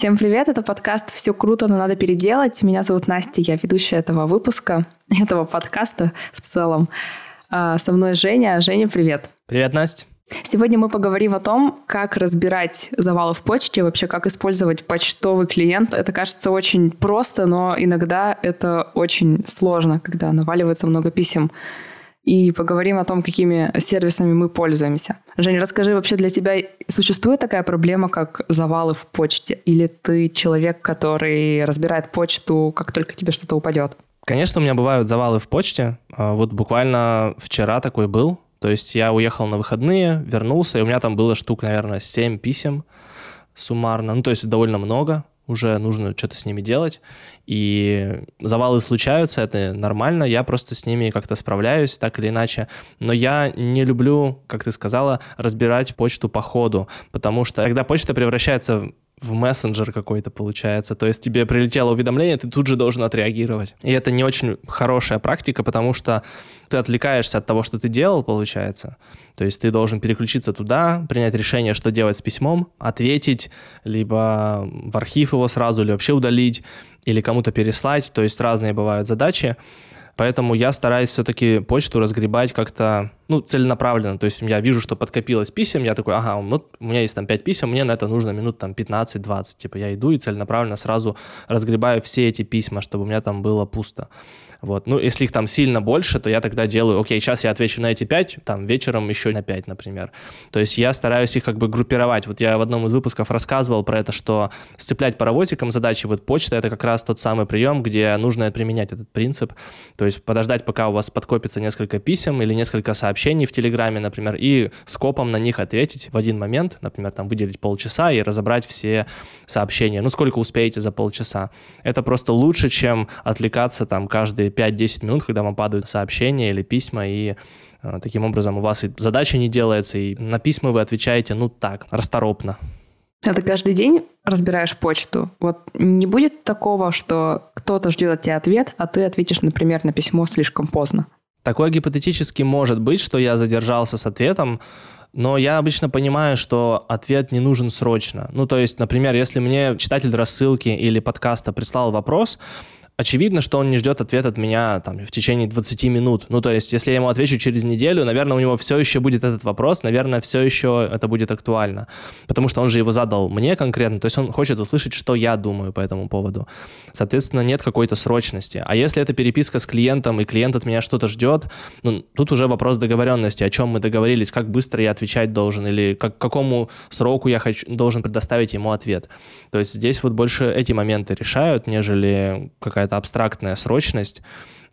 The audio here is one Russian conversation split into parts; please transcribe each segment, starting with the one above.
Всем привет, это подкаст «Все круто, но надо переделать». Меня зовут Настя, я ведущая этого выпуска, этого подкаста в целом. А, со мной Женя. Женя, привет. Привет, Настя. Сегодня мы поговорим о том, как разбирать завалы в почте, вообще как использовать почтовый клиент. Это кажется очень просто, но иногда это очень сложно, когда наваливается много писем и поговорим о том, какими сервисами мы пользуемся. Женя, расскажи, вообще для тебя существует такая проблема, как завалы в почте? Или ты человек, который разбирает почту, как только тебе что-то упадет? Конечно, у меня бывают завалы в почте. А, вот буквально вчера такой был. То есть я уехал на выходные, вернулся, и у меня там было штук, наверное, 7 писем суммарно. Ну, то есть довольно много уже нужно что-то с ними делать. И завалы случаются, это нормально, я просто с ними как-то справляюсь, так или иначе. Но я не люблю, как ты сказала, разбирать почту по ходу, потому что когда почта превращается в мессенджер какой-то получается. То есть тебе прилетело уведомление, ты тут же должен отреагировать. И это не очень хорошая практика, потому что ты отвлекаешься от того, что ты делал, получается. То есть ты должен переключиться туда, принять решение, что делать с письмом, ответить, либо в архив его сразу, или вообще удалить, или кому-то переслать. То есть разные бывают задачи. Поэтому я стараюсь все-таки почту разгребать как-то, ну, целенаправленно. То есть я вижу, что подкопилось писем, я такой, ага, вот у меня есть там 5 писем, мне на это нужно минут там 15-20. Типа я иду и целенаправленно сразу разгребаю все эти письма, чтобы у меня там было пусто. Вот. Ну, если их там сильно больше, то я тогда делаю, окей, сейчас я отвечу на эти пять, там, вечером еще на пять, например. То есть я стараюсь их как бы группировать. Вот я в одном из выпусков рассказывал про это, что сцеплять паровозиком задачи, вот почта — это как раз тот самый прием, где нужно применять этот принцип. То есть подождать, пока у вас подкопится несколько писем или несколько сообщений в Телеграме, например, и скопом на них ответить в один момент, например, там выделить полчаса и разобрать все сообщения. Ну, сколько успеете за полчаса. Это просто лучше, чем отвлекаться там каждые 5-10 минут, когда вам падают сообщения или письма, и э, таким образом у вас и задача не делается, и на письма вы отвечаете, ну так, расторопно. А ты каждый день разбираешь почту? Вот не будет такого, что кто-то ждет от тебя ответ, а ты ответишь, например, на письмо слишком поздно? Такое гипотетически может быть, что я задержался с ответом, но я обычно понимаю, что ответ не нужен срочно. Ну, то есть, например, если мне читатель рассылки или подкаста прислал вопрос, очевидно, что он не ждет ответ от меня там, в течение 20 минут. Ну, то есть, если я ему отвечу через неделю, наверное, у него все еще будет этот вопрос, наверное, все еще это будет актуально. Потому что он же его задал мне конкретно, то есть он хочет услышать, что я думаю по этому поводу. Соответственно, нет какой-то срочности. А если это переписка с клиентом, и клиент от меня что-то ждет, ну, тут уже вопрос договоренности, о чем мы договорились, как быстро я отвечать должен, или как, какому сроку я хочу, должен предоставить ему ответ. То есть здесь вот больше эти моменты решают, нежели какая-то какая-то абстрактная срочность.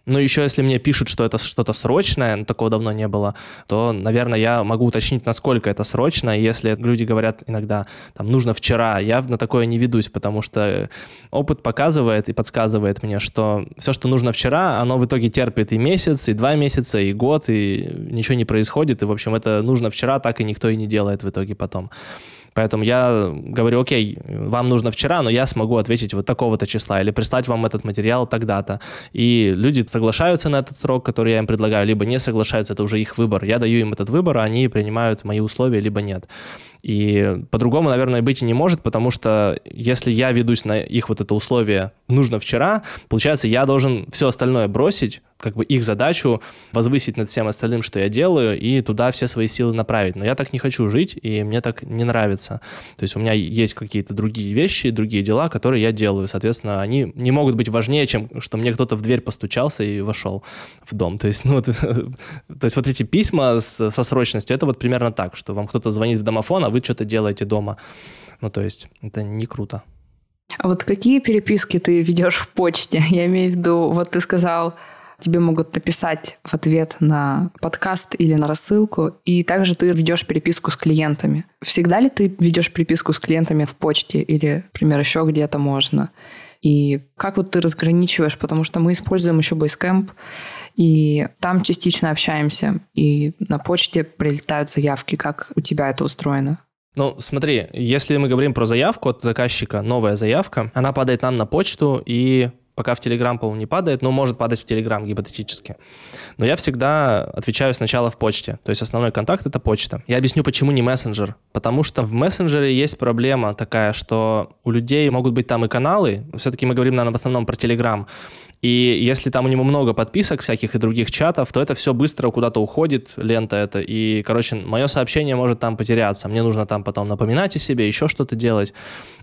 Ну, еще если мне пишут, что это что-то срочное, ну, такого давно не было, то, наверное, я могу уточнить, насколько это срочно. Если люди говорят иногда, там, нужно вчера, я на такое не ведусь, потому что опыт показывает и подсказывает мне, что все, что нужно вчера, оно в итоге терпит и месяц, и два месяца, и год, и ничего не происходит. И, в общем, это нужно вчера, так и никто и не делает в итоге потом. Поэтому я говорю, окей, вам нужно вчера, но я смогу ответить вот такого-то числа или прислать вам этот материал тогда-то. И люди соглашаются на этот срок, который я им предлагаю, либо не соглашаются, это уже их выбор. Я даю им этот выбор, а они принимают мои условия, либо нет. И по-другому, наверное, быть и не может, потому что если я ведусь на их вот это условие «нужно вчера», получается, я должен все остальное бросить, как бы их задачу возвысить над всем остальным, что я делаю, и туда все свои силы направить. Но я так не хочу жить, и мне так не нравится. То есть у меня есть какие-то другие вещи, другие дела, которые я делаю. Соответственно, они не могут быть важнее, чем что мне кто-то в дверь постучался и вошел в дом. То есть, ну, то есть вот эти письма со срочностью, это вот примерно так, что вам кто-то звонит в домофон, а вы что-то делаете дома. Ну, то есть это не круто. А вот какие переписки ты ведешь в почте? Я имею в виду, вот ты сказал, тебе могут написать в ответ на подкаст или на рассылку, и также ты ведешь переписку с клиентами. Всегда ли ты ведешь переписку с клиентами в почте или, например, еще где-то можно? И как вот ты разграничиваешь, потому что мы используем еще Basecamp, и там частично общаемся, и на почте прилетают заявки. Как у тебя это устроено? Ну, смотри, если мы говорим про заявку от заказчика, новая заявка, она падает нам на почту, и пока в Telegram, по-моему, не падает, но может падать в Telegram гипотетически. Но я всегда отвечаю сначала в почте. То есть основной контакт — это почта. Я объясню, почему не мессенджер. Потому что в мессенджере есть проблема такая, что у людей могут быть там и каналы. Все-таки мы говорим, наверное, в основном про Telegram. И если там у него много подписок всяких и других чатов, то это все быстро куда-то уходит, лента это. И, короче, мое сообщение может там потеряться. Мне нужно там потом напоминать о себе, еще что-то делать.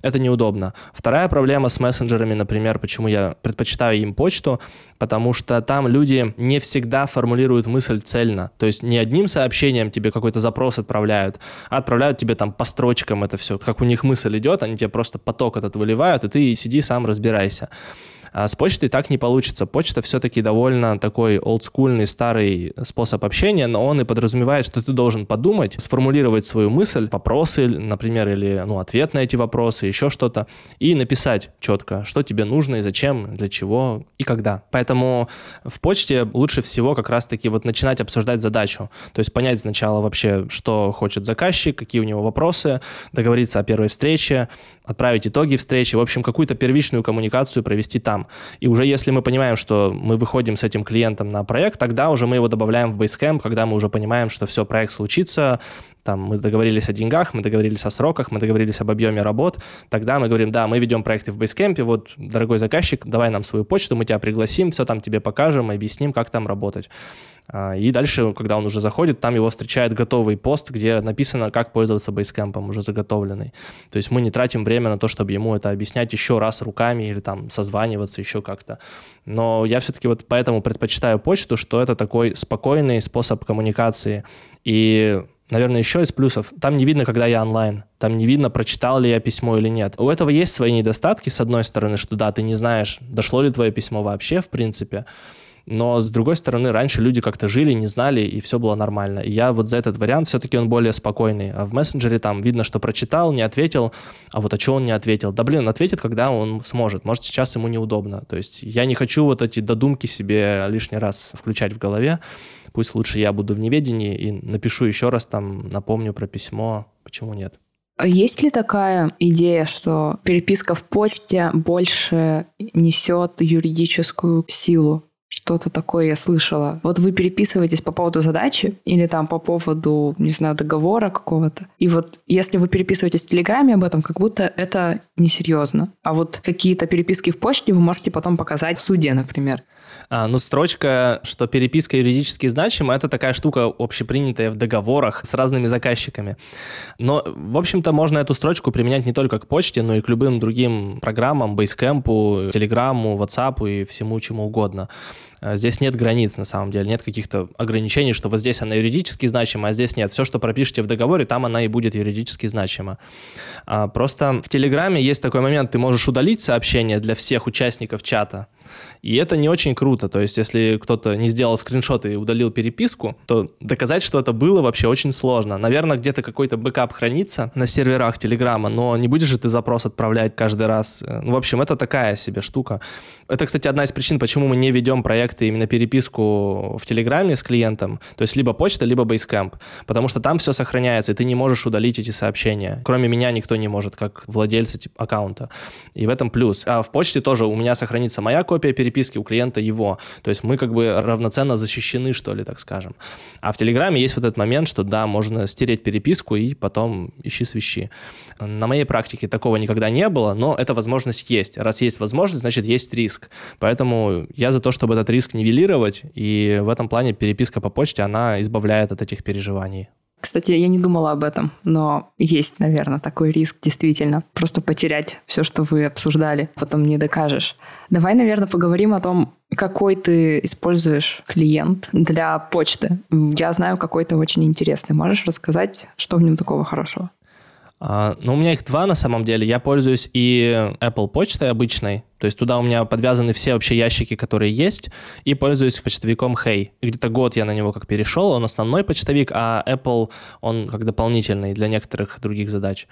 Это неудобно. Вторая проблема с мессенджерами, например, почему я предпочитаю им почту, потому что там люди не всегда формулируют мысль цельно. То есть не одним сообщением тебе какой-то запрос отправляют, а отправляют тебе там по строчкам это все. Как у них мысль идет, они тебе просто поток этот выливают, и ты сиди сам разбирайся. А с почтой так не получится. Почта все-таки довольно такой олдскульный, старый способ общения, но он и подразумевает, что ты должен подумать, сформулировать свою мысль, вопросы, например, или ну, ответ на эти вопросы, еще что-то, и написать четко, что тебе нужно и зачем, для чего и когда. Поэтому в почте лучше всего как раз-таки вот начинать обсуждать задачу, то есть понять сначала вообще, что хочет заказчик, какие у него вопросы, договориться о первой встрече, отправить итоги встречи, в общем, какую-то первичную коммуникацию провести там. И уже если мы понимаем, что мы выходим с этим клиентом на проект, тогда уже мы его добавляем в Basecamp, когда мы уже понимаем, что все, проект случится, там мы договорились о деньгах, мы договорились о сроках, мы договорились об объеме работ, тогда мы говорим, да, мы ведем проекты в Basecamp, вот, дорогой заказчик, давай нам свою почту, мы тебя пригласим, все там тебе покажем, объясним, как там работать. А, и дальше, когда он уже заходит, там его встречает готовый пост, где написано, как пользоваться Basecamp, уже заготовленный. То есть мы не тратим время на то, чтобы ему это объяснять еще раз руками или там созваниваться еще как-то. Но я все-таки вот поэтому предпочитаю почту, что это такой спокойный способ коммуникации. И Наверное, еще из плюсов. Там не видно, когда я онлайн. Там не видно, прочитал ли я письмо или нет. У этого есть свои недостатки, с одной стороны, что да, ты не знаешь, дошло ли твое письмо вообще, в принципе. Но, с другой стороны, раньше люди как-то жили, не знали, и все было нормально. И я вот за этот вариант все-таки он более спокойный. А в мессенджере там видно, что прочитал, не ответил, а вот а что он не ответил? Да блин, ответит, когда он сможет. Может, сейчас ему неудобно. То есть я не хочу вот эти додумки себе лишний раз включать в голове. Пусть лучше я буду в неведении и напишу еще раз там, напомню про письмо. Почему нет? А есть ли такая идея, что переписка в почте больше несет юридическую силу? Что-то такое я слышала. Вот вы переписываетесь по поводу задачи или там по поводу, не знаю, договора какого-то. И вот если вы переписываетесь в Телеграме об этом, как будто это несерьезно. А вот какие-то переписки в почте вы можете потом показать в суде, например. А, ну, строчка, что переписка юридически значима, это такая штука общепринятая в договорах с разными заказчиками. Но, в общем-то, можно эту строчку применять не только к почте, но и к любым другим программам, Basecamp, Телеграмму, WhatsApp и всему чему угодно. А, здесь нет границ, на самом деле, нет каких-то ограничений, что вот здесь она юридически значима, а здесь нет. Все, что пропишете в договоре, там она и будет юридически значима. А, просто в Телеграме есть такой момент, ты можешь удалить сообщение для всех участников чата, и это не очень круто. То есть, если кто-то не сделал скриншот и удалил переписку, то доказать, что это было, вообще очень сложно. Наверное, где-то какой-то бэкап хранится на серверах Телеграма, но не будешь же ты запрос отправлять каждый раз. Ну, в общем, это такая себе штука. Это, кстати, одна из причин, почему мы не ведем проекты именно переписку в Телеграме с клиентом. То есть, либо почта, либо Basecamp. Потому что там все сохраняется, и ты не можешь удалить эти сообщения. Кроме меня никто не может, как владельца типа, аккаунта. И в этом плюс. А в почте тоже у меня сохранится моя копия переписки, у клиента его. То есть мы как бы равноценно защищены, что ли, так скажем. А в Телеграме есть вот этот момент, что да, можно стереть переписку и потом ищи свищи. На моей практике такого никогда не было, но эта возможность есть. Раз есть возможность, значит есть риск. Поэтому я за то, чтобы этот риск нивелировать, и в этом плане переписка по почте, она избавляет от этих переживаний. Кстати, я не думала об этом, но есть, наверное, такой риск действительно. Просто потерять все, что вы обсуждали, потом не докажешь. Давай, наверное, поговорим о том, какой ты используешь клиент для почты. Я знаю какой-то очень интересный. Можешь рассказать, что в нем такого хорошего? Ну, у меня их два на самом деле. Я пользуюсь и Apple почтой обычной, то есть туда у меня подвязаны все вообще ящики, которые есть, и пользуюсь почтовиком Hey. Где-то год я на него как перешел, он основной почтовик, а Apple, он как дополнительный для некоторых других задач.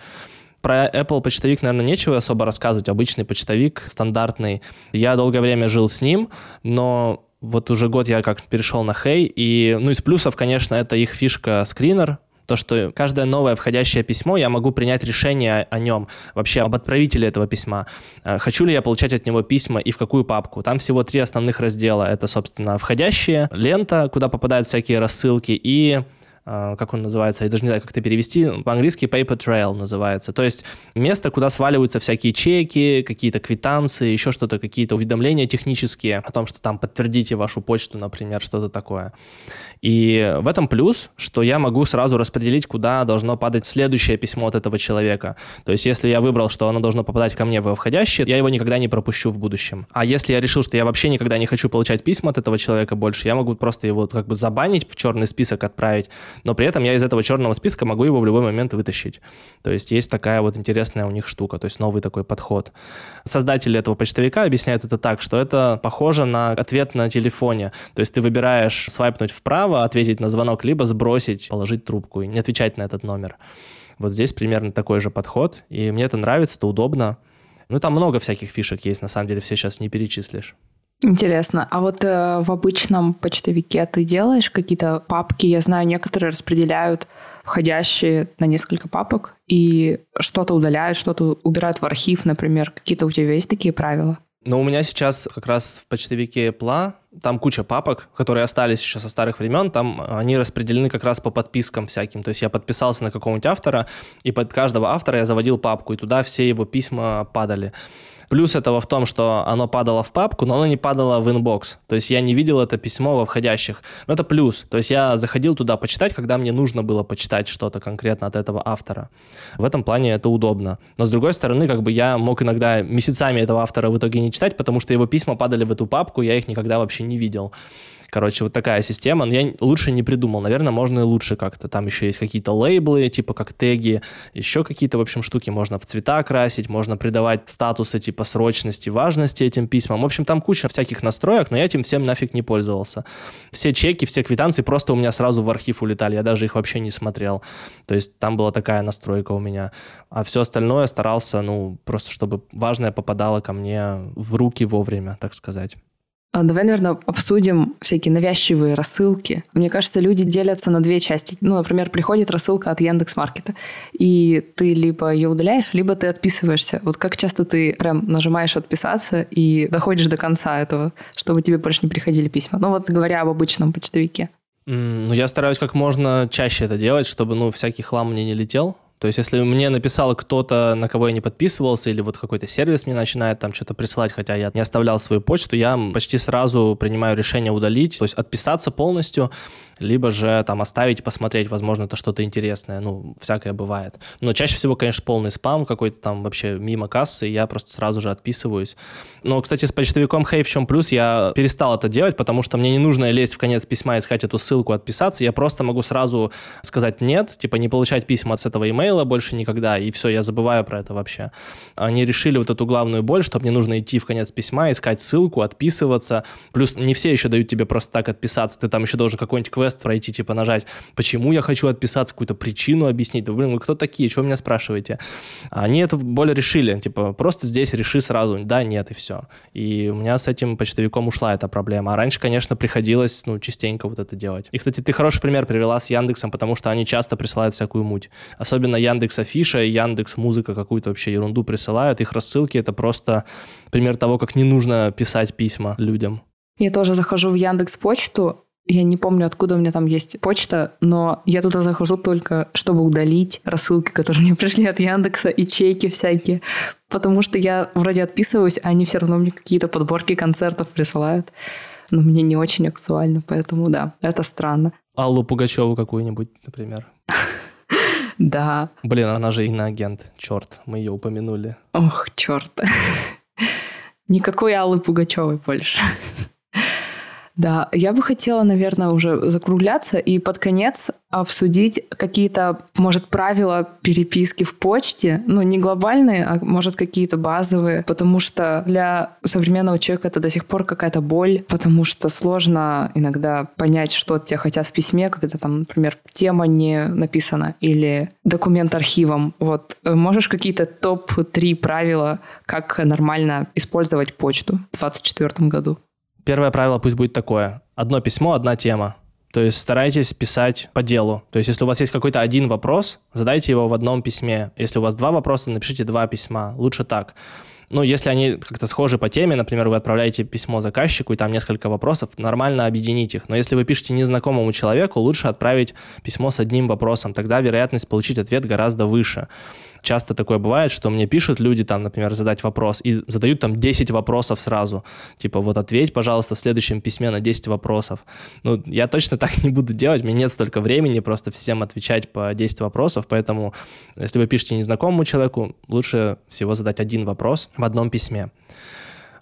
Про Apple почтовик, наверное, нечего особо рассказывать. Обычный почтовик, стандартный. Я долгое время жил с ним, но вот уже год я как перешел на Hey, и, ну, из плюсов, конечно, это их фишка скринер, То, что каждое новое входящее письмо, я могу принять решение о нем, вообще об отправителе этого письма. Э, хочу ли я получать от него письма и в какую папку. Там всего три основных раздела. Это, собственно, входящие, лента, куда попадают всякие рассылки, и как он называется, я даже не знаю, как это перевести, по-английски paper trail называется, то есть место, куда сваливаются всякие чеки, какие-то квитанции, еще что-то, какие-то уведомления технические о том, что там подтвердите вашу почту, например, что-то такое. И в этом плюс, что я могу сразу распределить, куда должно падать следующее письмо от этого человека. То есть если я выбрал, что оно должно попадать ко мне в входящее, я его никогда не пропущу в будущем. А если я решил, что я вообще никогда не хочу получать письма от этого человека больше, я могу просто его как бы забанить, в черный список отправить, но при этом я из этого черного списка могу его в любой момент вытащить. То есть есть такая вот интересная у них штука, то есть новый такой подход. Создатели этого почтовика объясняют это так, что это похоже на ответ на телефоне. То есть ты выбираешь свайпнуть вправо, ответить на звонок, либо сбросить, положить трубку и не отвечать на этот номер. Вот здесь примерно такой же подход, и мне это нравится, это удобно. Ну, там много всяких фишек есть, на самом деле, все сейчас не перечислишь. Интересно. А вот э, в обычном почтовике ты делаешь какие-то папки? Я знаю, некоторые распределяют входящие на несколько папок и что-то удаляют, что-то убирают в архив, например. Какие-то у тебя есть такие правила? Но у меня сейчас как раз в почтовике Пла, там куча папок, которые остались еще со старых времен, там они распределены как раз по подпискам всяким. То есть я подписался на какого-нибудь автора, и под каждого автора я заводил папку, и туда все его письма падали. Плюс этого в том, что оно падало в папку, но оно не падало в inbox. То есть я не видел это письмо во входящих. Но это плюс. То есть я заходил туда почитать, когда мне нужно было почитать что-то конкретно от этого автора. В этом плане это удобно. Но с другой стороны, как бы я мог иногда месяцами этого автора в итоге не читать, потому что его письма падали в эту папку, я их никогда вообще не видел. Короче, вот такая система. Но я лучше не придумал. Наверное, можно и лучше как-то. Там еще есть какие-то лейблы, типа как теги, еще какие-то, в общем, штуки. Можно в цвета красить, можно придавать статусы типа срочности, важности этим письмам. В общем, там куча всяких настроек, но я этим всем нафиг не пользовался. Все чеки, все квитанции просто у меня сразу в архив улетали. Я даже их вообще не смотрел. То есть там была такая настройка у меня. А все остальное старался, ну, просто чтобы важное попадало ко мне в руки вовремя, так сказать. А, давай, наверное, обсудим всякие навязчивые рассылки. Мне кажется, люди делятся на две части. Ну, например, приходит рассылка от Яндекс Маркета, и ты либо ее удаляешь, либо ты отписываешься. Вот как часто ты прям нажимаешь отписаться и доходишь до конца этого, чтобы тебе больше не приходили письма? Ну, вот говоря об обычном почтовике. Ну, я стараюсь как можно чаще это делать, чтобы, ну, всякий хлам мне не летел. То есть, если мне написал кто-то, на кого я не подписывался, или вот какой-то сервис мне начинает там что-то присылать, хотя я не оставлял свою почту, я почти сразу принимаю решение удалить, то есть отписаться полностью, либо же там оставить посмотреть, возможно, это что-то интересное, ну, всякое бывает. Но чаще всего, конечно, полный спам какой-то там вообще мимо кассы, я просто сразу же отписываюсь. Но, кстати, с почтовиком Hey в чем плюс, я перестал это делать, потому что мне не нужно лезть в конец письма, искать эту ссылку, отписаться, я просто могу сразу сказать нет, типа не получать письма с этого имейла больше никогда, и все, я забываю про это вообще. Они решили вот эту главную боль, что мне нужно идти в конец письма, искать ссылку, отписываться, плюс не все еще дают тебе просто так отписаться, ты там еще должен какой-нибудь квест пройти, типа нажать, почему я хочу отписаться, какую-то причину объяснить. Да, блин, вы кто такие, чего меня спрашиваете? Они это более решили, типа, просто здесь реши сразу, да, нет, и все. И у меня с этим почтовиком ушла эта проблема. А раньше, конечно, приходилось, ну, частенько вот это делать. И, кстати, ты хороший пример привела с Яндексом, потому что они часто присылают всякую муть. Особенно Яндекс Афиша Яндекс Музыка какую-то вообще ерунду присылают. Их рассылки — это просто пример того, как не нужно писать письма людям. Я тоже захожу в Яндекс Почту, я не помню, откуда у меня там есть почта, но я туда захожу только, чтобы удалить рассылки, которые мне пришли от Яндекса, и чеки всякие. Потому что я вроде отписываюсь, а они все равно мне какие-то подборки концертов присылают. Но мне не очень актуально, поэтому да, это странно. Аллу Пугачеву какую-нибудь, например. Да. Блин, она же иноагент. Черт, мы ее упомянули. Ох, черт. Никакой Аллы Пугачевой больше. Да, я бы хотела, наверное, уже закругляться и под конец обсудить какие-то, может, правила переписки в почте, ну, не глобальные, а, может, какие-то базовые, потому что для современного человека это до сих пор какая-то боль, потому что сложно иногда понять, что от тебя хотят в письме, когда там, например, тема не написана или документ архивом. Вот, можешь какие-то топ-3 правила, как нормально использовать почту в 2024 году? Первое правило пусть будет такое. Одно письмо, одна тема. То есть старайтесь писать по делу. То есть если у вас есть какой-то один вопрос, задайте его в одном письме. Если у вас два вопроса, напишите два письма. Лучше так. Ну, если они как-то схожи по теме, например, вы отправляете письмо заказчику, и там несколько вопросов, нормально объединить их. Но если вы пишете незнакомому человеку, лучше отправить письмо с одним вопросом. Тогда вероятность получить ответ гораздо выше часто такое бывает, что мне пишут люди там, например, задать вопрос, и задают там 10 вопросов сразу. Типа, вот ответь, пожалуйста, в следующем письме на 10 вопросов. Ну, я точно так не буду делать, мне нет столько времени просто всем отвечать по 10 вопросов, поэтому если вы пишете незнакомому человеку, лучше всего задать один вопрос в одном письме.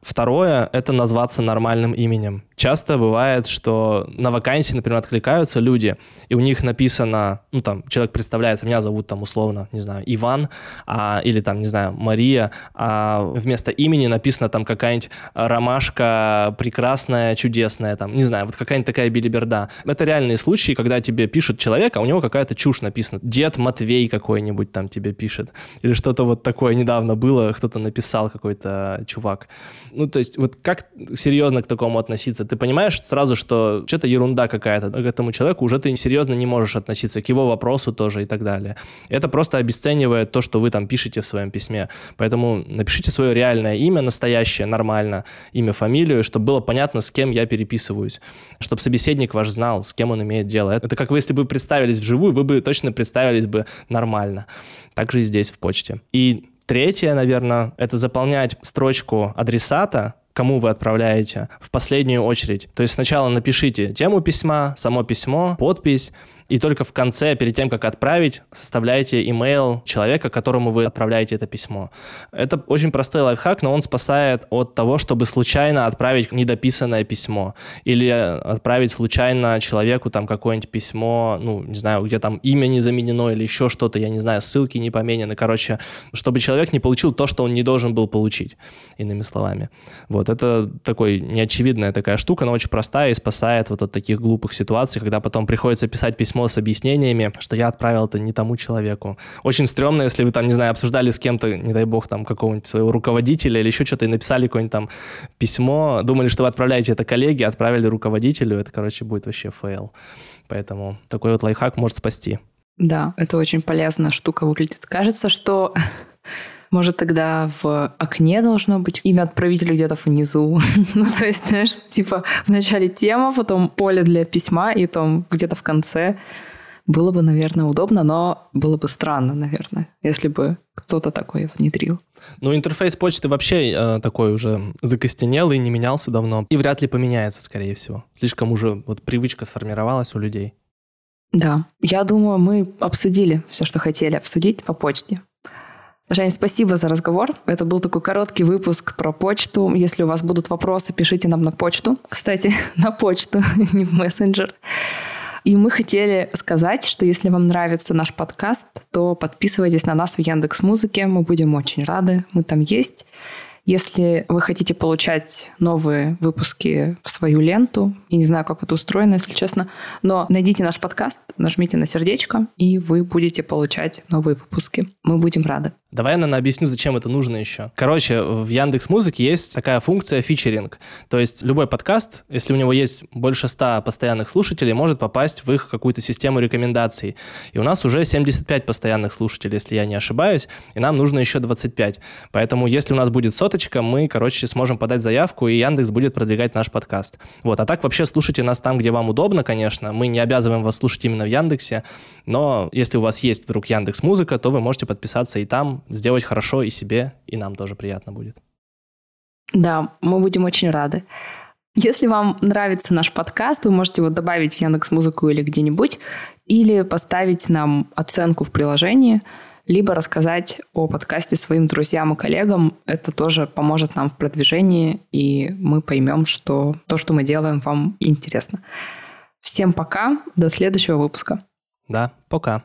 Второе — это назваться нормальным именем. Часто бывает, что на вакансии, например, откликаются люди, и у них написано, ну, там, человек представляется, меня зовут, там, условно, не знаю, Иван, а, или, там, не знаю, Мария, а вместо имени написано, там, какая-нибудь ромашка прекрасная, чудесная, там, не знаю, вот какая-нибудь такая билиберда. Это реальные случаи, когда тебе пишут человек, а у него какая-то чушь написана. Дед Матвей какой-нибудь там тебе пишет. Или что-то вот такое недавно было, кто-то написал какой-то чувак. Ну, то есть, вот как серьезно к такому относиться? Ты понимаешь сразу, что что-то ерунда какая-то к этому человеку, уже ты серьезно не можешь относиться к его вопросу тоже и так далее. Это просто обесценивает то, что вы там пишете в своем письме. Поэтому напишите свое реальное имя, настоящее, нормально, имя, фамилию, чтобы было понятно, с кем я переписываюсь. Чтобы собеседник ваш знал, с кем он имеет дело. Это как вы, если бы представились вживую, вы бы точно представились бы нормально. Так же и здесь в почте. И Третье, наверное, это заполнять строчку адресата, кому вы отправляете, в последнюю очередь. То есть сначала напишите тему письма, само письмо, подпись, и только в конце, перед тем, как отправить, составляете имейл человека, которому вы отправляете это письмо. Это очень простой лайфхак, но он спасает от того, чтобы случайно отправить недописанное письмо или отправить случайно человеку там какое-нибудь письмо, ну, не знаю, где там имя не заменено или еще что-то, я не знаю, ссылки не поменены. Короче, чтобы человек не получил то, что он не должен был получить, иными словами. Вот, это такой неочевидная такая штука, но очень простая и спасает вот от таких глупых ситуаций, когда потом приходится писать письмо письмо с объяснениями, что я отправил это не тому человеку. Очень стрёмно, если вы там, не знаю, обсуждали с кем-то, не дай бог, там какого-нибудь своего руководителя или еще что-то, и написали какое-нибудь там письмо, думали, что вы отправляете это коллеге, отправили руководителю, это, короче, будет вообще fail. Поэтому такой вот лайфхак может спасти. Да, это очень полезная штука выглядит. Кажется, что может, тогда в окне должно быть имя отправителя где-то внизу. ну, то есть, знаешь, типа в начале тема, потом поле для письма, и там где-то в конце. Было бы, наверное, удобно, но было бы странно, наверное, если бы кто-то такой внедрил. Ну, интерфейс почты вообще э, такой уже закостенелый, не менялся давно. И вряд ли поменяется, скорее всего. Слишком уже вот привычка сформировалась у людей. Да, я думаю, мы обсудили все, что хотели обсудить по почте. Жень, спасибо за разговор. Это был такой короткий выпуск про почту. Если у вас будут вопросы, пишите нам на почту. Кстати, на почту, не в мессенджер. И мы хотели сказать, что если вам нравится наш подкаст, то подписывайтесь на нас в Яндекс Музыке. Мы будем очень рады. Мы там есть. Если вы хотите получать новые выпуски в свою ленту, я не знаю, как это устроено, если честно, но найдите наш подкаст, нажмите на сердечко, и вы будете получать новые выпуски. Мы будем рады. Давай я, наверное, объясню, зачем это нужно еще. Короче, в Яндекс Музыке есть такая функция фичеринг. То есть любой подкаст, если у него есть больше 100 постоянных слушателей, может попасть в их какую-то систему рекомендаций. И у нас уже 75 постоянных слушателей, если я не ошибаюсь, и нам нужно еще 25. Поэтому если у нас будет соточка, мы, короче, сможем подать заявку, и Яндекс будет продвигать наш подкаст. Вот. А так вообще слушайте нас там, где вам удобно, конечно. Мы не обязываем вас слушать именно в Яндексе, но если у вас есть вдруг Яндекс Музыка, то вы можете подписаться и там, сделать хорошо и себе, и нам тоже приятно будет. Да, мы будем очень рады. Если вам нравится наш подкаст, вы можете его добавить в Яндекс Музыку или где-нибудь, или поставить нам оценку в приложении, либо рассказать о подкасте своим друзьям и коллегам. Это тоже поможет нам в продвижении, и мы поймем, что то, что мы делаем, вам интересно. Всем пока, до следующего выпуска. Да, пока.